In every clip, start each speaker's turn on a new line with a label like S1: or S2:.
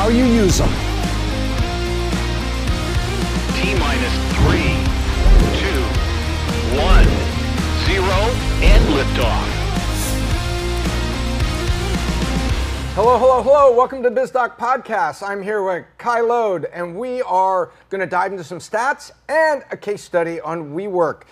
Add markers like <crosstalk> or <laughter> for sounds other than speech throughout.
S1: how you use them.
S2: T minus three, two, one, zero, and liftoff.
S1: Hello, hello, hello. Welcome to BizDoc Podcast. I'm here with Kai Lode, and we are going to dive into some stats and a case study on WeWork.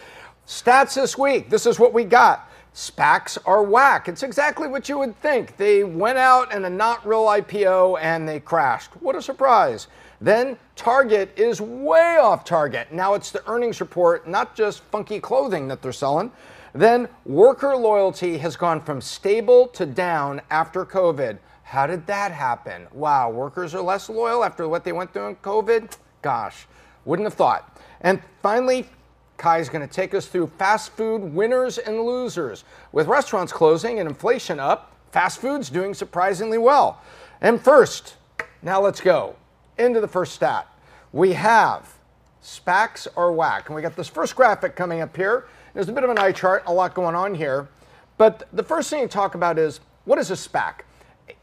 S1: Stats this week. This is what we got. SPACs are whack. It's exactly what you would think. They went out in a not real IPO and they crashed. What a surprise. Then Target is way off target. Now it's the earnings report, not just funky clothing that they're selling. Then worker loyalty has gone from stable to down after COVID. How did that happen? Wow, workers are less loyal after what they went through in COVID? Gosh, wouldn't have thought. And finally, Kai is going to take us through fast food winners and losers. With restaurants closing and inflation up, fast food's doing surprisingly well. And first, now let's go into the first stat. We have SPACs are whack. And we got this first graphic coming up here. There's a bit of an eye chart, a lot going on here. But the first thing to talk about is what is a SPAC?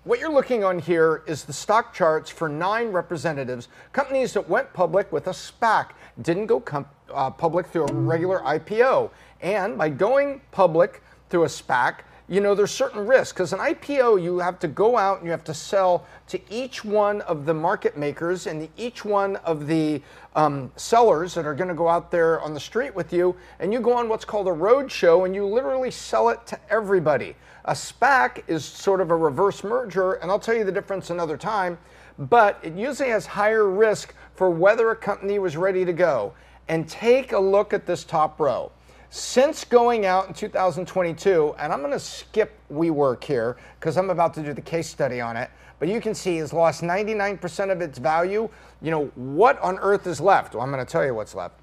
S1: What you're looking on here is the stock charts for nine representatives, companies that went public with a SPAC, didn't go uh, public through a regular IPO. And by going public through a SPAC, you know, there's certain risks because an IPO, you have to go out and you have to sell to each one of the market makers and each one of the um, sellers that are going to go out there on the street with you. And you go on what's called a road show and you literally sell it to everybody. A SPAC is sort of a reverse merger, and I'll tell you the difference another time, but it usually has higher risk for whether a company was ready to go. And take a look at this top row. Since going out in 2022, and I'm going to skip WeWork here because I'm about to do the case study on it, but you can see it's lost 99% of its value. You know, what on earth is left? Well, I'm going to tell you what's left.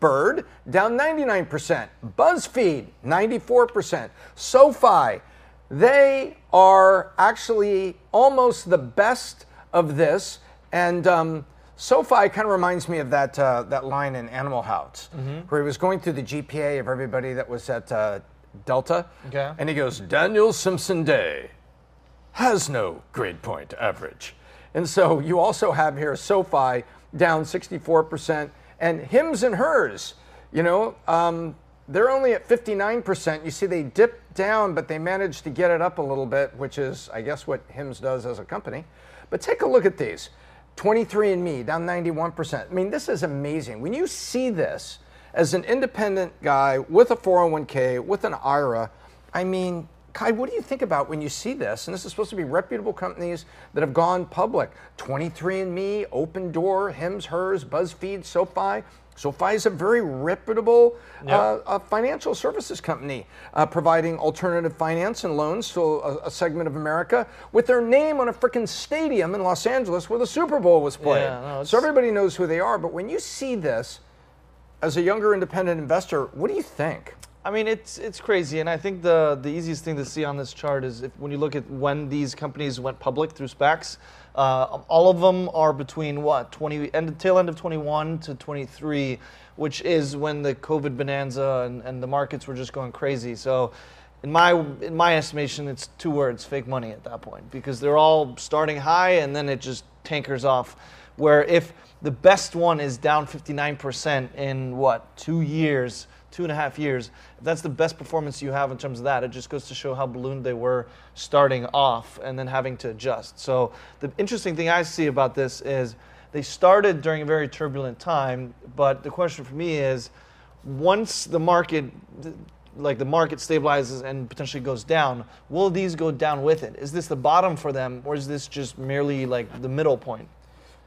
S1: Bird down 99%, BuzzFeed 94%, SoFi, they are actually almost the best of this. And um, SoFi kind of reminds me of that uh, that line in Animal House, where he was going through the GPA of everybody that was at uh, Delta,
S3: Okay.
S1: and he goes, Daniel Simpson Day has no grade point average. And so you also have here SoFi down 64%, and Hims and Hers, you know, um, they're only at 59%. You see, they dipped down, but they managed to get it up a little bit, which is, I guess, what Hims does as a company. But take a look at these 23andMe down 91%. I mean, this is amazing. When you see this as an independent guy with a 401k, with an IRA, I mean, Kai, what do you think about when you see this? And this is supposed to be reputable companies that have gone public 23andMe, Opendoor, Hims, Hers, BuzzFeed, SoFi. SoFi is a very reputable uh, uh, financial services company uh, providing alternative finance and loans to a, a segment of America with their name on a freaking stadium in Los Angeles where the Super Bowl was played.
S3: Yeah, no,
S1: so everybody knows who they are. But when you see this as a younger independent investor, what do you think?
S3: I mean, it's it's crazy, and I think the the easiest thing to see on this chart is if when you look at when these companies went public through SPACs, uh, all of them are between what 20 end tail end of 21 to 23, which is when the COVID bonanza and, and the markets were just going crazy. So. In my in my estimation, it's two words: fake money at that point, because they're all starting high and then it just tankers off. Where if the best one is down 59% in what two years, two and a half years, if that's the best performance you have in terms of that, it just goes to show how ballooned they were starting off and then having to adjust. So the interesting thing I see about this is they started during a very turbulent time, but the question for me is once the market like the market stabilizes and potentially goes down, will these go down with it? Is this the bottom for them or is this just merely like the middle point?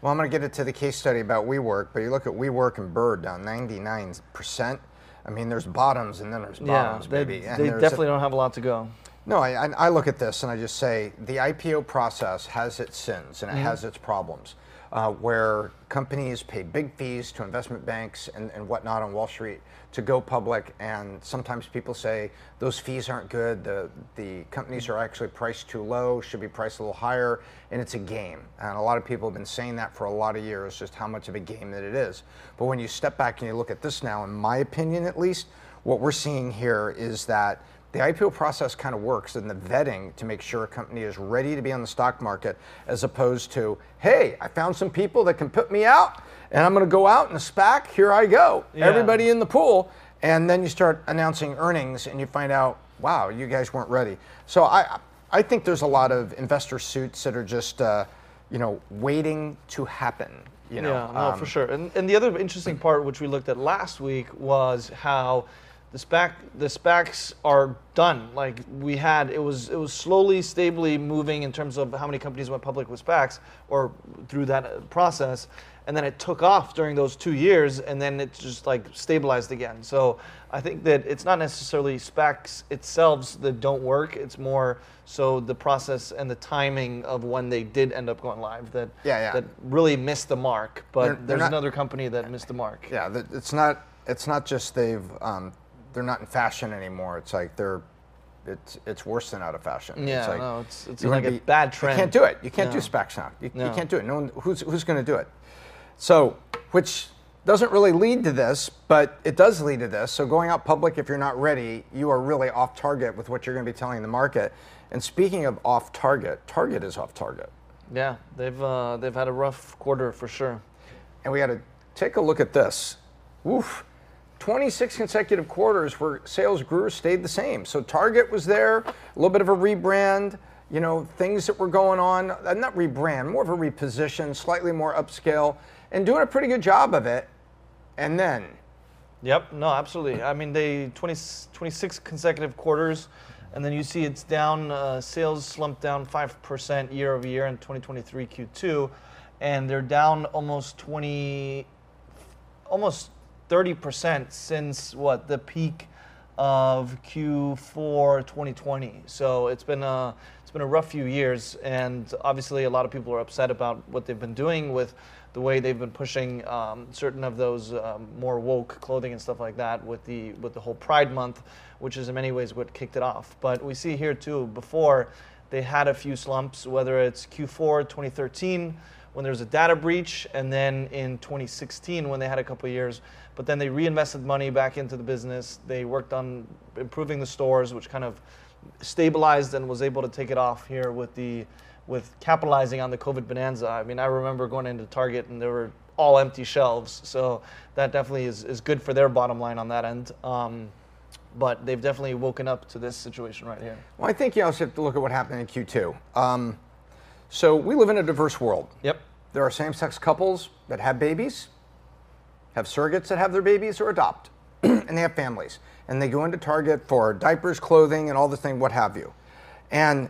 S1: Well, I'm going to get into the case study about WeWork, but you look at WeWork and Bird down 99%. I mean, there's bottoms and then there's bottoms,
S3: they,
S1: baby. And
S3: they
S1: there's a-
S3: definitely don't have a lot to go.
S1: No, I, I I look at this and I just say the IPO process has its sins and it has its problems. Uh, where companies pay big fees to investment banks and, and whatnot on Wall Street to go public, and sometimes people say those fees aren't good. The the companies are actually priced too low, should be priced a little higher, and it's a game. And a lot of people have been saying that for a lot of years, just how much of a game that it is. But when you step back and you look at this now, in my opinion at least, what we're seeing here is that the IPO process kind of works in the vetting to make sure a company is ready to be on the stock market, as opposed to, hey, I found some people that can put me out, and I'm going to go out in a SPAC. Here I go.
S3: Yeah.
S1: Everybody in the pool, and then you start announcing earnings, and you find out, wow, you guys weren't ready. So I, I think there's a lot of investor suits that are just, uh, you know, waiting to happen. You know,
S3: Yeah, no,
S1: Um,
S3: for sure. And, and the other interesting part, which we looked at last week, was how the SPAC the SPACs are done. Like we had, it was it was slowly, stably moving in terms of how many companies went public with SPACs or through that uh, process, and then it took off during those two years, and then it just like stabilized again. So I think that it's not necessarily SPACs itself that don't work. It's more so the process and the timing of when they did end up going live that
S1: Yeah, yeah.
S3: that really missed the mark. But
S1: They're- they're
S3: there's
S1: not-
S3: another company that missed the mark.
S1: Yeah, it's not. It's not just they've. Um, they're not in fashion anymore. It's like they're. It's it's worse than out of fashion.
S3: Yeah,
S1: it's like,
S3: no, it's- it's
S1: you wanna
S3: a bad trend.
S1: You can't do it. You can't do
S3: No.
S1: SPACs now. You, you can't do it. No one. Who's who's going to do it? So, which doesn't really lead to this, but it does lead to this. So going out public, if you're not ready, you are really off target with what you're going to be telling the market. And speaking of off target, Target is off target.
S3: Yeah, they've uh, they've had a rough quarter for sure.
S1: And we got to take a look at this. Oof. 26 consecutive quarters where sales grew stayed the same. So Target was there, a little bit of a rebrand, you know, things that were going on, uh, not rebrand, more of a reposition, slightly more upscale, and doing a pretty good job of it. And then,
S3: Yep, no, absolutely. I mean, they 20, 26 consecutive quarters, and then you see it's down. Uh, sales slumped down five percent year over year in 2023 Q2, and they're down almost 20, almost 30 percent since what the peak of Q4 2020. So it's been a it's been a rough few years, and obviously a lot of people are upset about what they've been doing with the way they've been pushing um, certain of those um, more woke clothing and stuff like that with the with the whole Pride Month, which is in many ways what kicked it off. But we see here too before they had a few slumps, whether it's Q4 2013 when there was a data breach, and then in 2016 when they had a couple years. But then they reinvested money back into the business. They worked on improving the stores, which kind of stabilized and was able to take it off here with the with capitalizing on the COVID bonanza. I mean, I remember going into Target and there were all empty shelves, so that definitely is, is good for their bottom line on that end. Um, but they've definitely woken up to this situation right here.
S1: well, I think you also have to look at what happened in Q2. Um, so we live in a diverse world.
S3: Yep.
S1: There are same sex couples that have babies, have surrogates that have their babies or adopt, <clears throat> and they have families. And they go into Target for diapers, clothing, and all this thing, what have you. And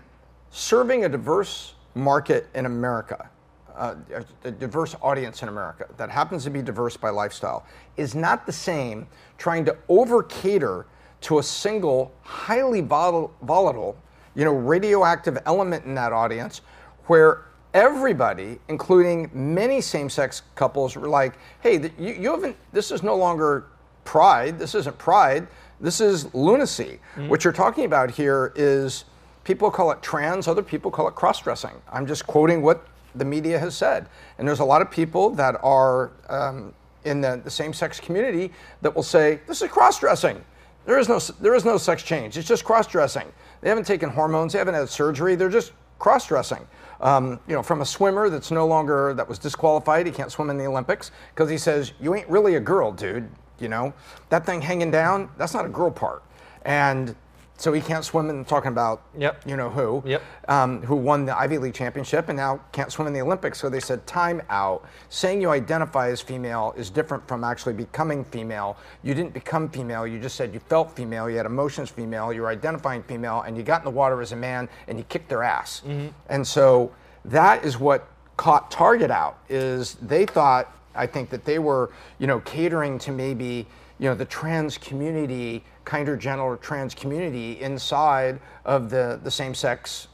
S1: serving a diverse market in America, uh, a, diverse audience in America that happens to be diverse by lifestyle, is not the same trying to over cater to a single highly volatile, volatile you know, radioactive element in that audience where everybody, including many same-sex couples, were like, "Hey, you, you haven't. This is no longer pride. This isn't pride. This is lunacy. What you're talking about here is people call it trans. Other people call it cross-dressing. I'm just quoting what the media has said. And there's a lot of people that are um, in the, the same-sex community that will say this is cross-dressing. There is no there is no sex change. It's just cross-dressing. They haven't taken hormones. They haven't had surgery. They're just cross-dressing. Um, you know, from a swimmer that's no longer that was disqualified. He can't swim in the Olympics because he says you ain't really a girl, dude. You know, that thing hanging down. That's not a girl part. And so he can't swim in talking about
S3: Yep.
S1: you know who
S3: Yep.
S1: um, who won the Ivy League championship and now can't swim in the Olympics. So they said, time out. Saying you identify as female is different from actually becoming female. You didn't become female, you just said you felt female, you had emotions female, you were identifying female, and you got in the water as a man and you kicked their ass. And so that is what caught Target out, is they thought, I think that they were, you know, catering to maybe, you know, the trans community, kinder, gentler trans community inside of the, the same sex,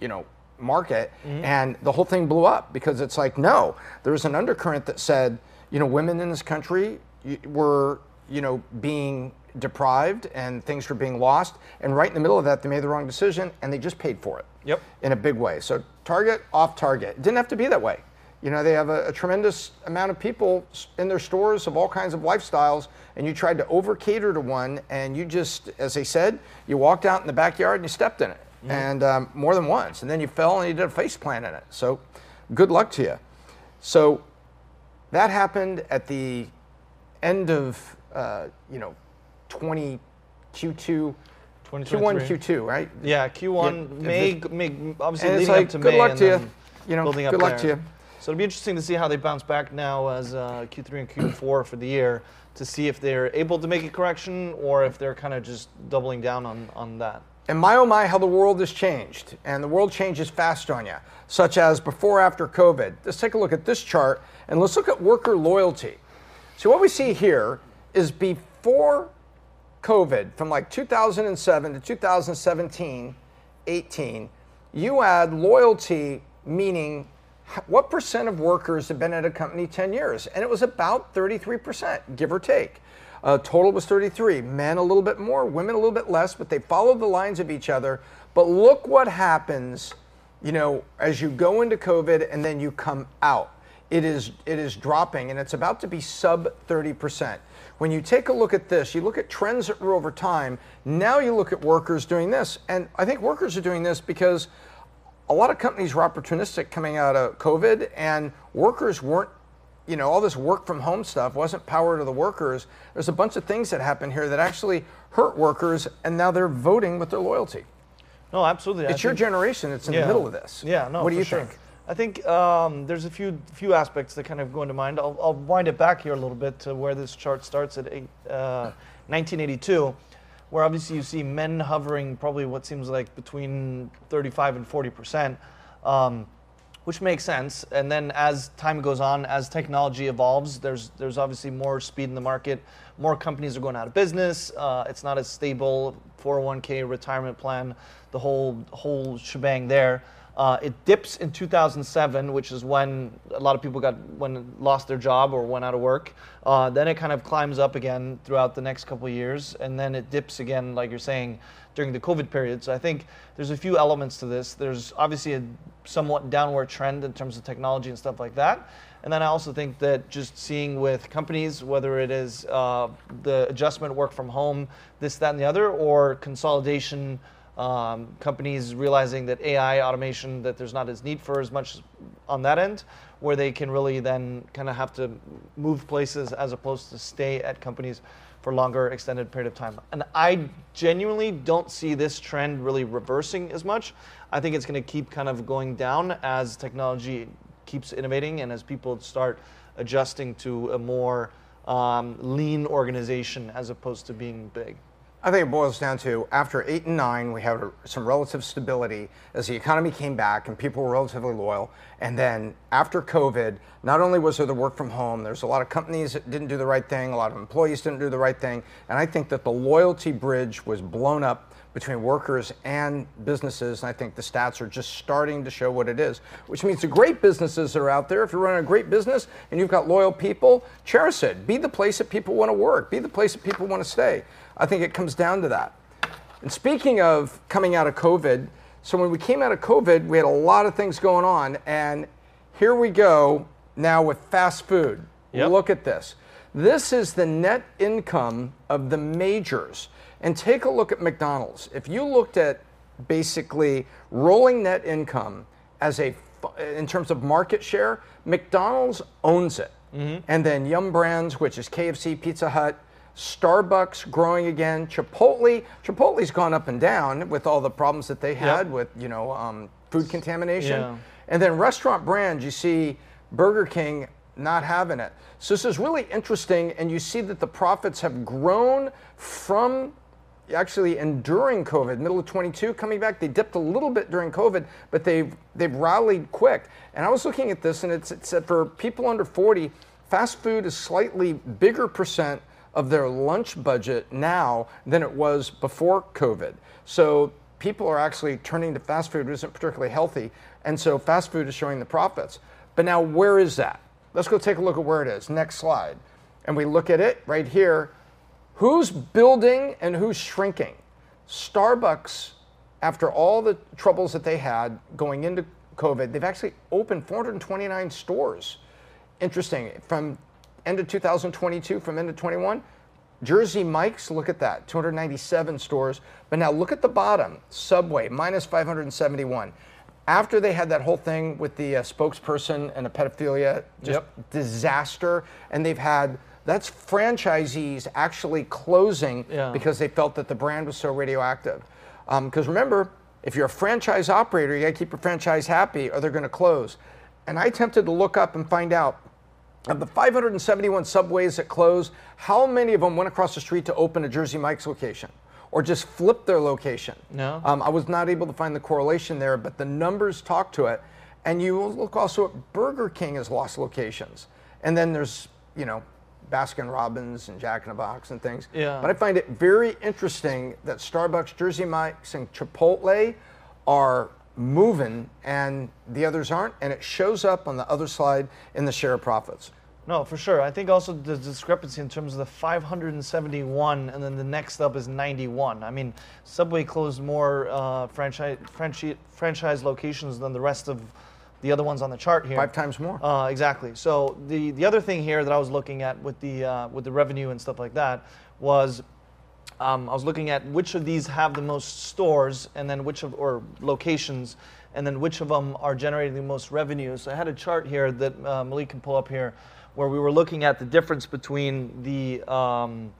S1: you know, market. Mm-hmm. And the whole thing blew up because it's like, no, there was an undercurrent that said, you know, women in this country were, you know, being deprived and things were being lost. And right in the middle of that, they made the wrong decision and they just paid for it
S3: Yep.
S1: in a big way. So target off target. It didn't have to be that way. You know, they have a, a tremendous amount of people in their stores of all kinds of lifestyles, and you tried to over cater to one, and you just, as they said, you walked out in the backyard and you stepped in it, and um, more than once, and then you fell and you did a face plant in it. So, good luck to you. So, that happened at the end of, uh, you know, 20 Q2, Q1, Q2, right?
S3: Yeah, Q1
S1: Yeah,
S3: May,
S1: if
S3: May obviously leading
S1: like,
S3: up to
S1: good
S3: May
S1: luck
S3: and
S1: to you. You know,
S3: building up
S1: good luck
S3: there.
S1: to you.
S3: So it'll be interesting to see how they bounce back now as uh, Q3 and Q4 for the year to see if they're able to make a correction or if they're kind of just doubling down on, on that.
S1: And my oh my, how the world has changed. And the world changes fast on you, such as before, after COVID. Let's take a look at this chart and let's look at worker loyalty. So, what we see here is before COVID, from like 2007 to 2017, 18, you had loyalty, meaning what percent of workers have been at a company 10 years? And it was about 33%, give or take. Uh, total was 33. Men a little bit more, women a little bit less, but they follow the lines of each other. But look what happens, you know, as you go into COVID and then you come out. It is it is dropping and it's about to be sub 30%. When you take a look at this, you look at trends that were over time. Now you look at workers doing this, and I think workers are doing this because a lot of companies were opportunistic coming out of COVID, and workers weren't, you know, all this work from home stuff wasn't power to the workers. There's a bunch of things that happened here that actually hurt workers, and now they're voting with their loyalty.
S3: No, absolutely. I
S1: It's your
S3: think-
S1: generation that's in the middle of this.
S3: Yeah, no.
S1: What do you
S3: sure.
S1: think?
S3: I think um, there's a few few aspects that kind of go into mind. I'll, I'll wind it back here a little bit to where this chart starts at eight, uh, 1982, where obviously you see men hovering probably what seems like between 35 and 40 percent. Um, which makes sense. And then as time goes on, as technology evolves, there's there's obviously more speed in the market. More companies are going out of business. Uh, it's not as stable. 401k retirement plan, the whole whole shebang there. Uh, it dips in 2007, which is when a lot of people got when lost their job or went out of work. Uh, then it kind of climbs up again throughout the next couple of years, and then it dips again, like you're saying, during the COVID period. So I think there's a few elements to this. There's obviously a somewhat downward trend in terms of technology and stuff like that. And then I also think that just seeing with companies, whether it is uh, the adjustment work from home, this, that, and the other, or consolidation, um, companies realizing that AI automation, that there's not as need for as much on that end, where they can really then kind of have to move places as opposed to stay at companies for longer extended period of time. And I genuinely don't see this trend really reversing as much. I think it's going to keep kind of going down as technology keeps innovating and as people start adjusting to a more um, lean organization as opposed to being big.
S1: I think it boils down to after eight and nine, we had some relative stability as the economy came back and people were relatively loyal. And then after COVID, not only was there the work from home, there's a lot of companies that didn't do the right thing, a lot of employees didn't do the right thing. And I think that the loyalty bridge was blown up between workers and businesses. And I think the stats are just starting to show what it is, which means the great businesses that are out there, if you're running a great business and you've got loyal people, cherish it. Be the place that people want to work, be the place that people want to stay. I think it comes down to that. And speaking of coming out of COVID, so when we came out of COVID, we had a lot of things going on. And here we go now with fast food.
S3: Yep.
S1: Look at this. This is the net income of the majors. And take a look at McDonald's. If you looked at basically rolling net income as a in terms of market share, McDonald's owns it. Mm-hmm. And then Yum Brands, which is KFC, Pizza Hut, Starbucks growing again, Chipotle. Chipotle's gone up and down with all the problems that they had with you know um, food contamination.
S3: Yeah.
S1: And then restaurant brands, you see Burger King not having it. So this is really interesting, and you see that the profits have grown from actually enduring COVID, middle of 22, coming back. They dipped a little bit during COVID, but they've they've rallied quick. And I was looking at this, and it's it's that for people under 40, fast food is slightly bigger percent of their lunch budget now than it was before COVID. So people are actually turning to fast food, which isn't particularly healthy, and so fast food is showing the profits. But now, where is that? Let's go take a look at where it is. Next slide. And we look at it right here. Who's building and who's shrinking? Starbucks, after all the troubles that they had going into COVID, they've actually opened 429 stores. Interesting. From end of 2022, from end of 21, Jersey Mike's, look at that, 297 stores. But now look at the bottom, Subway, minus 571. After they had that whole thing with the uh, spokesperson and the pedophilia, just
S3: Yep.
S1: disaster, and they've had that's franchisees actually closing
S3: Yeah.
S1: because they felt that the brand was so radioactive. Because remember, if you're a franchise operator, you got to keep your franchise happy, or they're going to close. And I attempted to look up and find out of the 571 subways that closed, how many of them went across the street to open a Jersey Mike's location or just flipped their location?
S3: No.
S1: Um, I was not able to find the correlation there, but the numbers talk to it. And you look also at Burger King has lost locations. And then there's, you know, Baskin Robbins and Jack in the Box and things.
S3: Yeah.
S1: But I find it very interesting that Starbucks, Jersey Mike's, and Chipotle are moving and the others aren't. And it shows up on the other side in the share of profits.
S3: No, for sure. I think also the discrepancy in terms of the 571 and then the next up is 91. I mean, Subway closed more uh, franchise, franchise franchise locations than the rest of the other ones on the chart here.
S1: Five times more.
S3: Uh, exactly. So the the other thing here that I was looking at with the uh, with the revenue and stuff like that was um, I was looking at which of these have the most stores and then which of or locations and then which of them are generating the most revenue. So I had a chart here that uh, Malik can pull up here where we were looking at the difference between the um,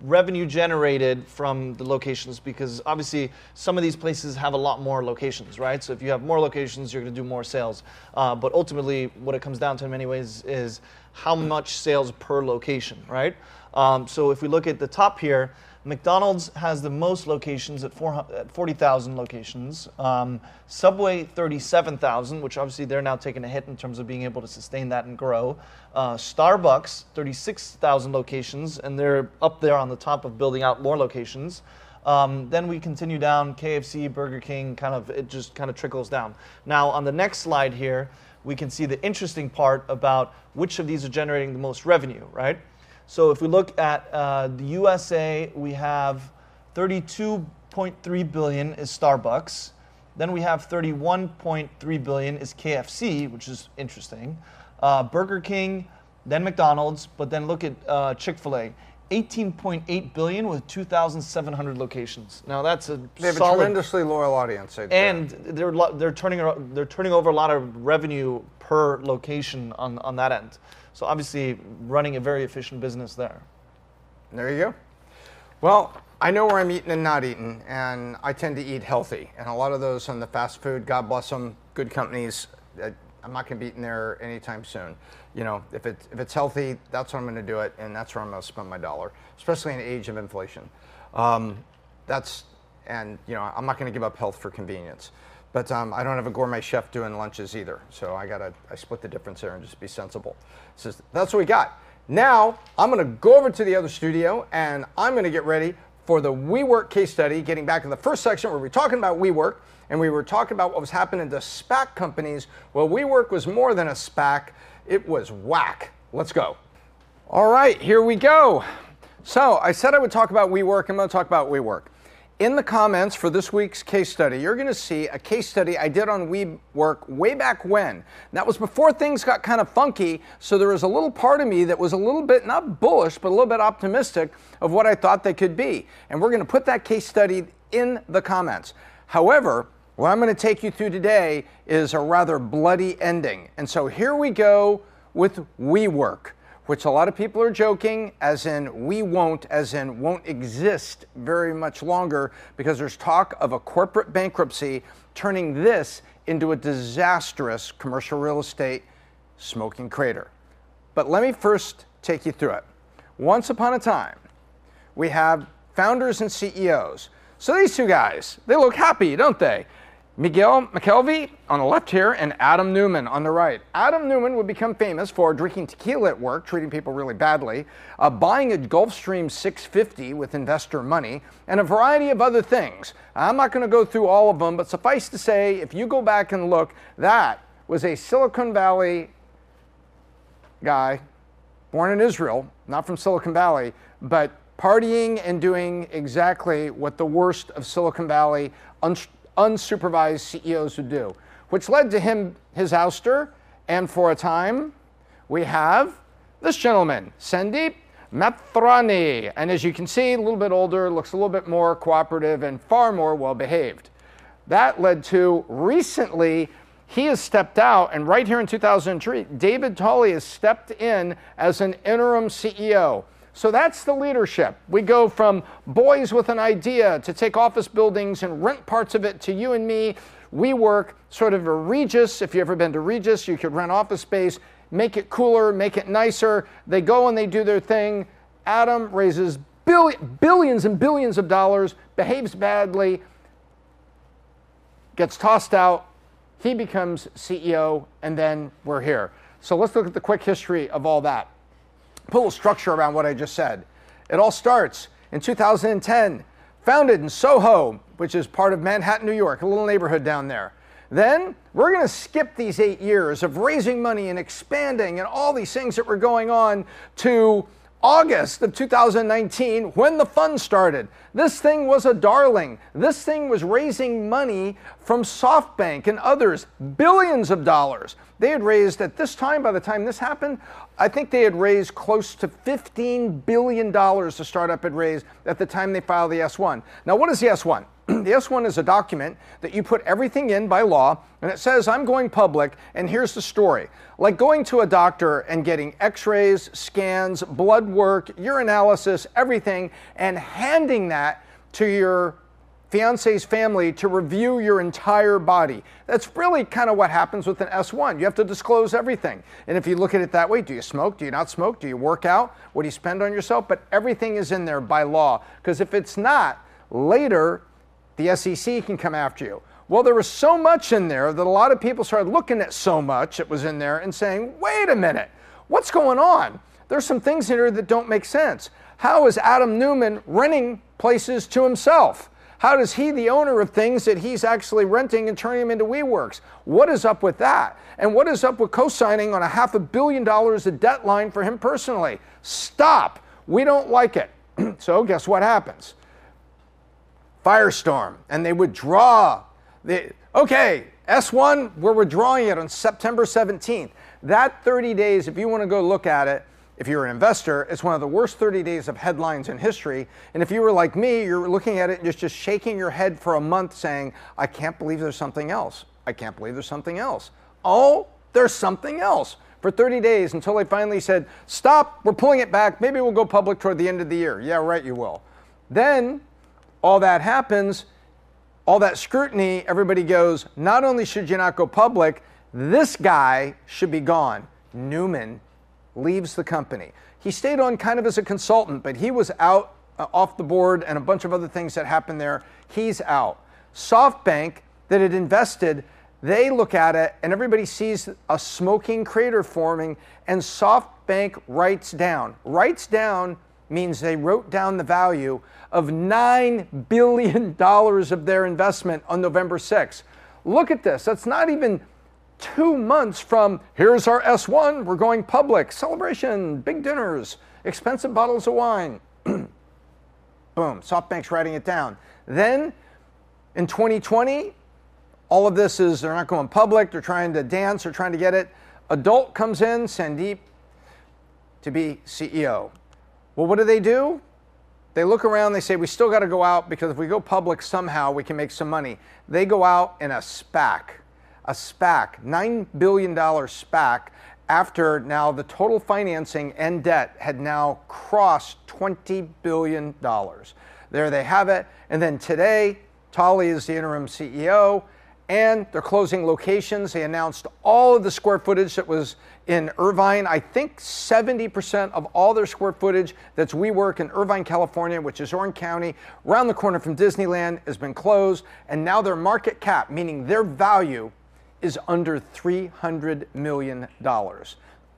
S3: revenue generated from the locations because obviously some of these places have a lot more locations, right? So if you have more locations, you're going to do more sales. Uh, but ultimately, what it comes down to in many ways is how much sales per location, right? Um, so if we look at the top here, McDonald's has the most locations at, at 40,000 locations. Um, Subway, 37,000, which obviously they're now taking a hit in terms of being able to sustain that and grow. Uh, Starbucks, 36,000 locations, and they're up there on the top of building out more locations. Um, then we continue down KFC, Burger King, kind of, it just kind of trickles down. Now, on the next slide here, we can see the interesting part about which of these are generating the most revenue, right? So if we look at uh, the USA, we have 32.3 billion is Starbucks. Then we have 31.3 billion is KFC, which is interesting. Uh, Burger King, then McDonald's, but then look at uh, Chick-fil-A. 18.8 billion with 2,700 locations. Now that's a
S1: They have a tremendously loyal audience.
S3: and they're they're turning they're turning over a lot of revenue per location on on that end. So obviously running a very efficient business there.
S1: There you go. Well, I know where I'm eating and not eating, and I tend to eat healthy. And a lot of those on the fast food, God bless them, good companies. uh, I'm not going to be eating there anytime soon. You know, if it's if it's healthy, that's where I'm going to do it, and that's where I'm going to spend my dollar, especially in an age of inflation. Um, that's and you know, I'm not going to give up health for convenience. But um, I don't have a gourmet chef doing lunches either, so I gotta I split the difference there and just be sensible. So that's what we got. Now I'm going to go over to the other studio and I'm going to get ready for the WeWork case study. Getting back in the first section where we're talking about WeWork and we were talking about what was happening to SPAC companies. Well, WeWork was more than a SPAC; it was whack. Let's go. All right, here we go. So I said I would talk about WeWork. I'm going to talk about WeWork. In the comments for this week's case study, you're going to see a case study I did on WeWork way back when. That was before things got kind of funky, so there was a little part of me that was a little bit, not bullish, but a little bit optimistic of what I thought they could be. And we're going to put that case study in the comments. However, what I'm going to take you through today is a rather bloody ending. And so here we go with WeWork which a lot of people are joking, as in we won't, as in won't exist very much longer, because there's talk of a corporate bankruptcy turning this into a disastrous commercial real estate smoking crater. But let me first take you through it. Once upon a time, we have founders and CEOs. So these two guys, they look happy, don't they? Miguel McKelvey on the left here and Adam Neumann on the right. Adam Neumann would become famous for drinking tequila at work, treating people really badly, uh, buying a Gulfstream 650 with investor money, and a variety of other things. I'm not going to go through all of them, but suffice to say, if you go back and look, that was a Silicon Valley guy born in Israel, not from Silicon Valley, but partying and doing exactly what the worst of Silicon Valley unsupervised CEOs would do. which led to him his ouster. And for a time, we have this gentleman, Sandeep Mathrani. And as you can see, a little bit older, looks a little bit more cooperative and far more well behaved. That led to recently, he has stepped out, and right here in 2003, David Tolley has stepped in as an interim CEO. So that's the leadership. We go from boys with an idea to take office buildings and rent parts of it to you and me. We work sort of a Regus. If you've ever been to Regus, you could rent office space, make it cooler, make it nicer. They go and they do their thing. Adam raises billion, billions and billions of dollars, behaves badly, gets tossed out. He becomes CEO, and then we're here. So let's look at the quick history of all that. Put a little structure around what I just said. It all starts in 2010, founded in Soho, which is part of Manhattan, New York, a little neighborhood down there. Then we're going to skip these eight years of raising money and expanding and all these things that were going on to August of 2019 when the fund started. This thing was a darling. This thing was raising money from SoftBank and others, billions of dollars. They had raised at this time, by the time this happened, I think they had raised close to $15 billion the startup had raised at the time they filed the S1. Now, what is the S1? <clears throat> the S1 is a document that you put everything in by law, and it says, I'm going public, and here's the story. Like going to a doctor and getting x rays, scans, blood work, urinalysis, everything, and handing that to your fiance's family to review your entire body. That's really kind of what happens with an S1. You have to disclose everything. And if you look at it that way, do you smoke? Do you not smoke? Do you work out? What do you spend on yourself? But everything is in there by law. Because if it's not, later the SEC can come after you. Well, there was so much in there that a lot of people started looking at so much that was in there and saying, wait a minute, what's going on? There's some things in here that don't make sense. How is Adam Neumann renting places to himself? How does he, the owner of things that he's actually renting and turning them into WeWorks? What is up with that? And what is up with co signing on a half a billion dollars of debt line for him personally? Stop. We don't like it. <clears throat> so, guess what happens? Firestorm, and they withdraw. The, okay, S1, we're withdrawing it on September 17th. That 30 days, if you want to go look at it, if you're an investor, it's one of the worst 30 days of headlines in history. And if you were like me, you're looking at it and just, just shaking your head for a month saying, I can't believe there's something else. I can't believe there's something else. Oh, there's something else. For 30 days until they finally said, Stop, we're pulling it back. Maybe we'll go public toward the end of the year. Yeah, right, you will. Then all that happens, all that scrutiny, everybody goes, not only should you not go public, this guy should be gone. Neumann leaves the company. He stayed on kind of as a consultant, but he was out uh, off the board and a bunch of other things that happened there. He's out. SoftBank, that had invested, they look at it and everybody sees a smoking crater forming, and SoftBank writes down, writes down means they wrote down the value of $9 billion of their investment on November 6th. Look at this. That's not even two months from here's our S1, we're going public, celebration, big dinners, expensive bottles of wine. <clears throat> Boom, SoftBank's writing it down. Then in 2020, all of this is they're not going public, they're trying to dance, they're trying to get it. Adult comes in, Sandeep, to be CEO. Well, what do they do? They look around, they say, we still got to go out because if we go public somehow, we can make some money. They go out in a SPAC, a SPAC, $9 billion SPAC, after now the total financing and debt had now crossed $20 billion. There they have it. And then today, Tolley is the interim CEO and they're closing locations. They announced all of the square footage that was in Irvine. I think 70% of all their square footage that's WeWork in Irvine, California, which is Orange County, around the corner from Disneyland, has been closed. And now their market cap, meaning their value, is under $300 million.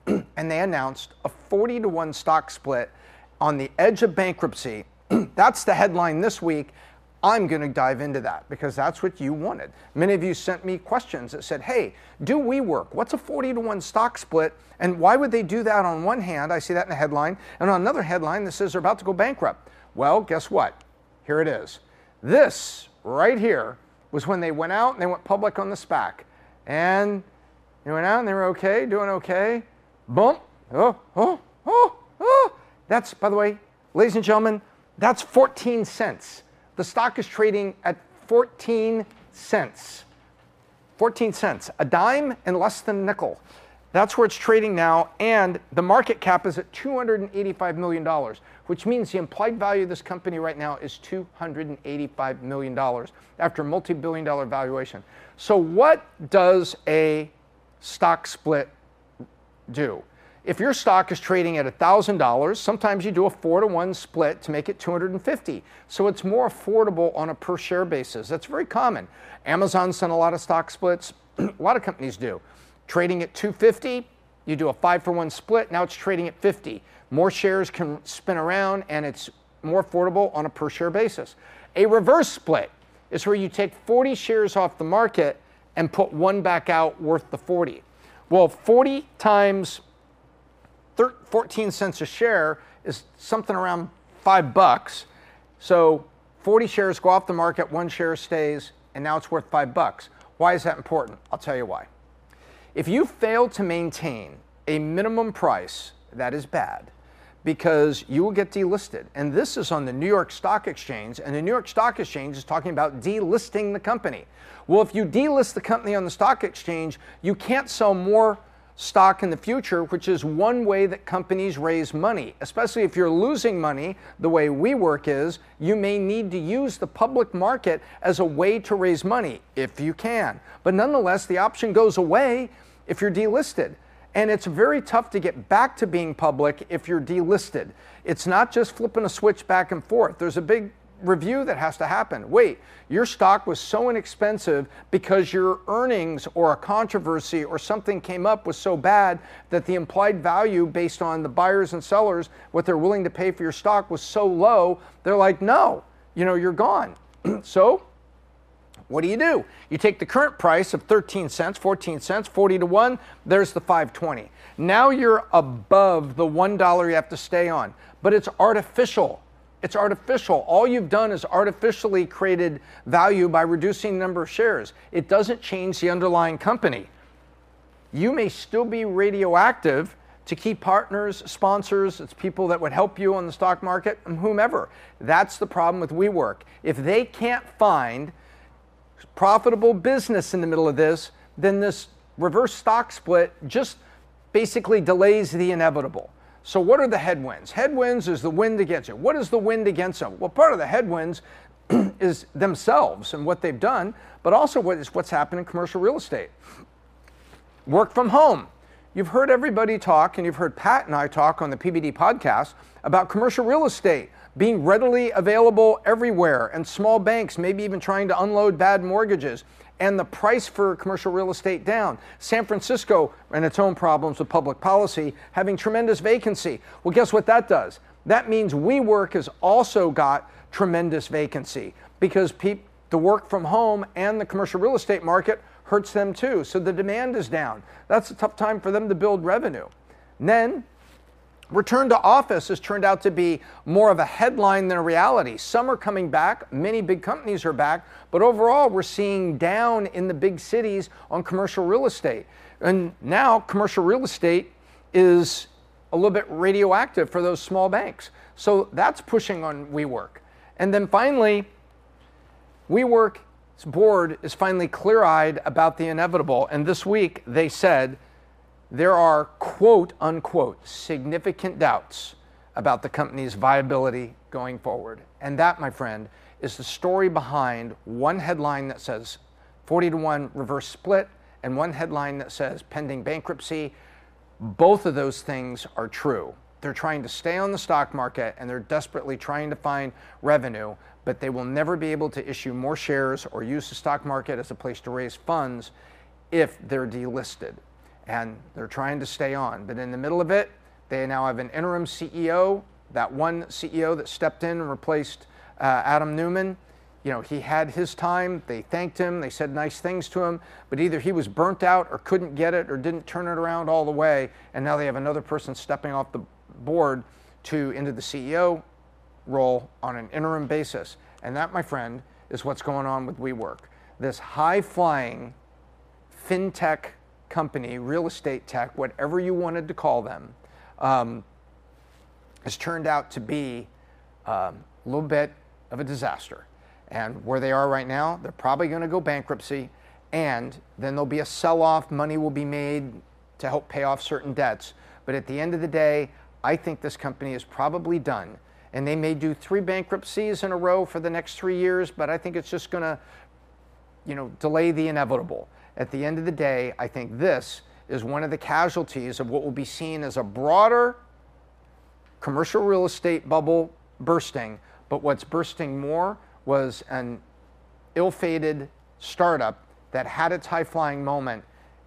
S1: <clears throat> and they announced a 40 to 1 stock split on the edge of bankruptcy. <clears throat> that's the headline this week. I'm going to dive into that because that's what you wanted. Many of you sent me questions that said, hey, do we work? What's a 40 to 1 stock split? And why would they do that on one hand? I see that in the headline. And on another headline that says they're about to go bankrupt. Well, guess what? Here it is. This right here was when they went out and they went public on the SPAC. And they went out and they were okay, doing okay. Boom. Oh, oh, oh, oh. That's, by the way, ladies and gentlemen, that's 14 cents. The stock is trading at 14 cents. 14 cents, a dime and less than a nickel. That's where it's trading now, and the market cap is at $285 million, which means the implied value of this company right now is $285 million after a multi billion dollar valuation. So, what does a stock split do? If your stock is trading at $1,000, sometimes you do a 4 to 1 split to make it 250. So it's more affordable on a per share basis. That's very common. Amazon's done a lot of stock splits. <clears throat> a lot of companies do. Trading at 250, you do a 5 for 1 split, now it's trading at 50. More shares can spin around and it's more affordable on a per share basis. A reverse split is where you take 40 shares off the market and put one back out worth the 40. Well, 40 times 14 cents a share is something around five bucks. So 40 shares go off the market, one share stays, and now it's worth five bucks. Why is that important? I'll tell you why. If you fail to maintain a minimum price, that is bad because you will get delisted. And this is on the New York Stock Exchange, and the New York Stock Exchange is talking about delisting the company. Well, if you delist the company on the stock exchange, you can't sell more stock in the future, which is one way that companies raise money. Especially if you're losing money, the way WeWork is, you may need to use the public market as a way to raise money if you can. But nonetheless, the option goes away if you're delisted. And it's very tough to get back to being public if you're delisted. It's not just flipping a switch back and forth. There's a big review that has to happen. Wait, your stock was so inexpensive because your earnings or a controversy or something came up was so bad that the implied value based on the buyers and sellers, what they're willing to pay for your stock was so low, they're like, no, you know, you're gone. <clears throat> so what do you do? You take the current price of 13 cents, 14 cents, 40 to 1, there's the 520. Now you're above the $1 you have to stay on, but it's artificial. It's artificial. All you've done is artificially created value by reducing the number of shares. It doesn't change the underlying company. You may still be radioactive to key partners, sponsors, it's people that would help you on the stock market, whomever. That's the problem with WeWork. If they can't find profitable business in the middle of this, then this reverse stock split just basically delays the inevitable. So, what are the headwinds? Headwinds is the wind against you. What is the wind against them? Well, part of the headwinds <clears throat> is themselves and what they've done, but also what is what's happened in commercial real estate. Work from home. You've heard everybody talk, and you've heard Pat and I talk on the PBD podcast about commercial real estate being readily available everywhere, and small banks maybe even trying to unload bad mortgages and the price for commercial real estate down. San Francisco and its own problems with public policy having tremendous vacancy. Well, guess what that does? That means WeWork has also got tremendous vacancy because pe- the work from home and the commercial real estate market hurts them too. So the demand is down. That's a tough time for them to build revenue. And then Return to office has turned out to be more of a headline than a reality. Some are coming back, many big companies are back, but overall we're seeing down in the big cities on commercial real estate. And now commercial real estate is a little bit radioactive for those small banks. So that's pushing on WeWork. And then finally, WeWork's board is finally clear eyed about the inevitable. And this week they said, there are quote unquote significant doubts about the company's viability going forward. And that, my friend, is the story behind one headline that says 40 to 1 reverse split and one headline that says pending bankruptcy. Both of those things are true. They're trying to stay on the stock market and they're desperately trying to find revenue, but they will never be able to issue more shares or use the stock market as a place to raise funds if they're delisted and they're trying to stay on. But in the middle of it, they now have an interim CEO. That one CEO that stepped in and replaced uh, Adam Neumann, you know, he had his time. They thanked him. They said nice things to him. But either he was burnt out or couldn't get it or didn't turn it around all the way. And now they have another person stepping off the board to into the CEO role on an interim basis. And that, my friend, is what's going on with WeWork. This high flying fintech company, real estate tech, whatever you wanted to call them, um, has turned out to be um, a little bit of a disaster. And where they are right now, they're probably going to go bankruptcy, and then there'll be a sell off. Money will be made to help pay off certain debts. But at the end of the day, I think this company is probably done. And they may do three bankruptcies in a row for the next three years, but I think it's just going to, you know, delay the inevitable. At the end of the day, I think this is one of the casualties of what will be seen as a broader commercial real estate bubble bursting. But what's bursting more was an ill fated startup that had its high flying moment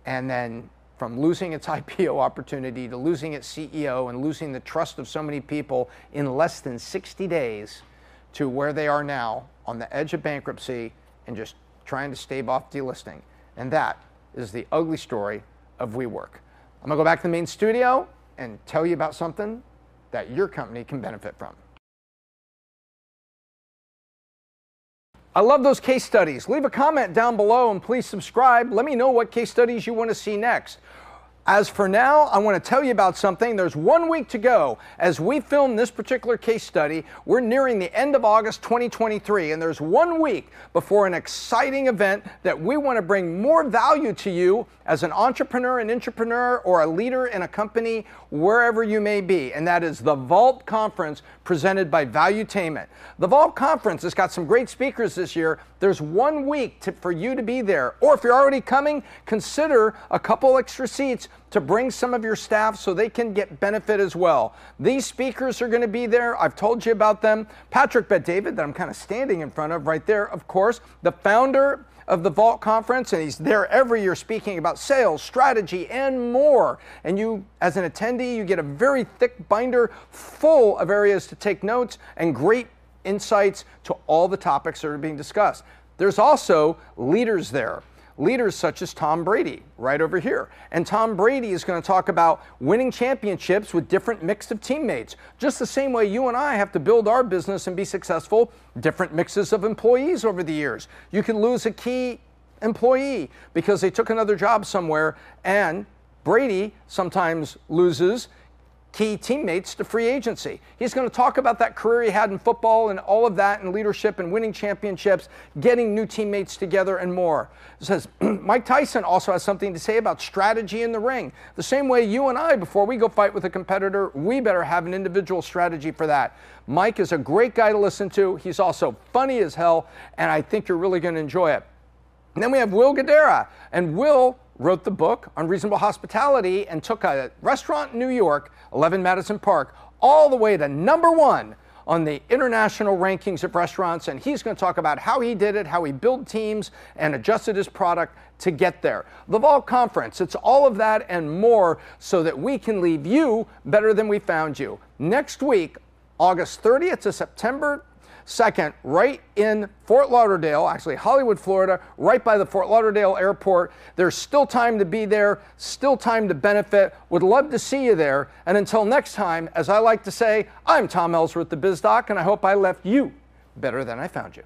S1: and then from losing its <laughs> IPO opportunity to losing its CEO and losing the trust of so many people in less than 60 days to where they are now on the edge of bankruptcy and just trying to stave off delisting. And that is the ugly story of WeWork. I'm gonna go back to the main studio and tell you about something that your company can benefit from. I love those case studies. Leave a comment down below and please subscribe. Let me know what case studies you want to see next. As for now, I want to tell you about something. There's one week to go as we film this particular case study. We're nearing the end of August 2023, and there's one week before an exciting event that we want to bring more value to you as an entrepreneur, an entrepreneur, or a leader in a company, wherever you may be. And that is the Vault Conference presented by Valuetainment. The Vault Conference has got some great speakers this year. There's one week to, for you to be there. Or if you're already coming, consider a couple extra seats to bring some of your staff so they can get benefit as well. These speakers are going to be there. I've told you about them. Patrick Bet David, that I'm kind of standing in front of right there, of course, the founder of the Vault Conference, and he's there every year speaking about sales, strategy, and more. And you, as an attendee, you get a very thick binder full of areas to take notes and great insights to all the topics that are being discussed. There's also leaders there leaders such as Tom Brady, right over here. And Tom Brady is going to talk about winning championships with different mix of teammates. Just the same way you and I have to build our business and be successful, different mixes of employees over the years. You can lose a key employee because they took another job somewhere, and Brady sometimes loses key teammates to free agency. He's going to talk about that career he had in football and all of that and leadership and winning championships, getting new teammates together and more. It says <clears throat> Mike Tyson also has something to say about strategy in the ring. The same way you and I, before we go fight with a competitor, we better have an individual strategy for that. Mike is a great guy to listen to. He's also funny as hell, and I think you're really going to enjoy it. And then we have Will Guidara, and Will wrote the book Unreasonable Hospitality and took a restaurant in New York, 11 Madison Park, all the way to number one on the international rankings of restaurants. And he's going to talk about how he did it, how he built teams and adjusted his product to get there. The Vault Conference, it's all of that and more so that we can leave you better than we found you. Next week, August 30th to September Second, right in Fort Lauderdale, actually Hollywood, Florida, right by the Fort Lauderdale airport. There's still time to be there, still time to benefit. Would love to see you there. And until next time, as I like to say, I'm Tom Ellsworth, the BizDoc, and I hope I left you better than I found you.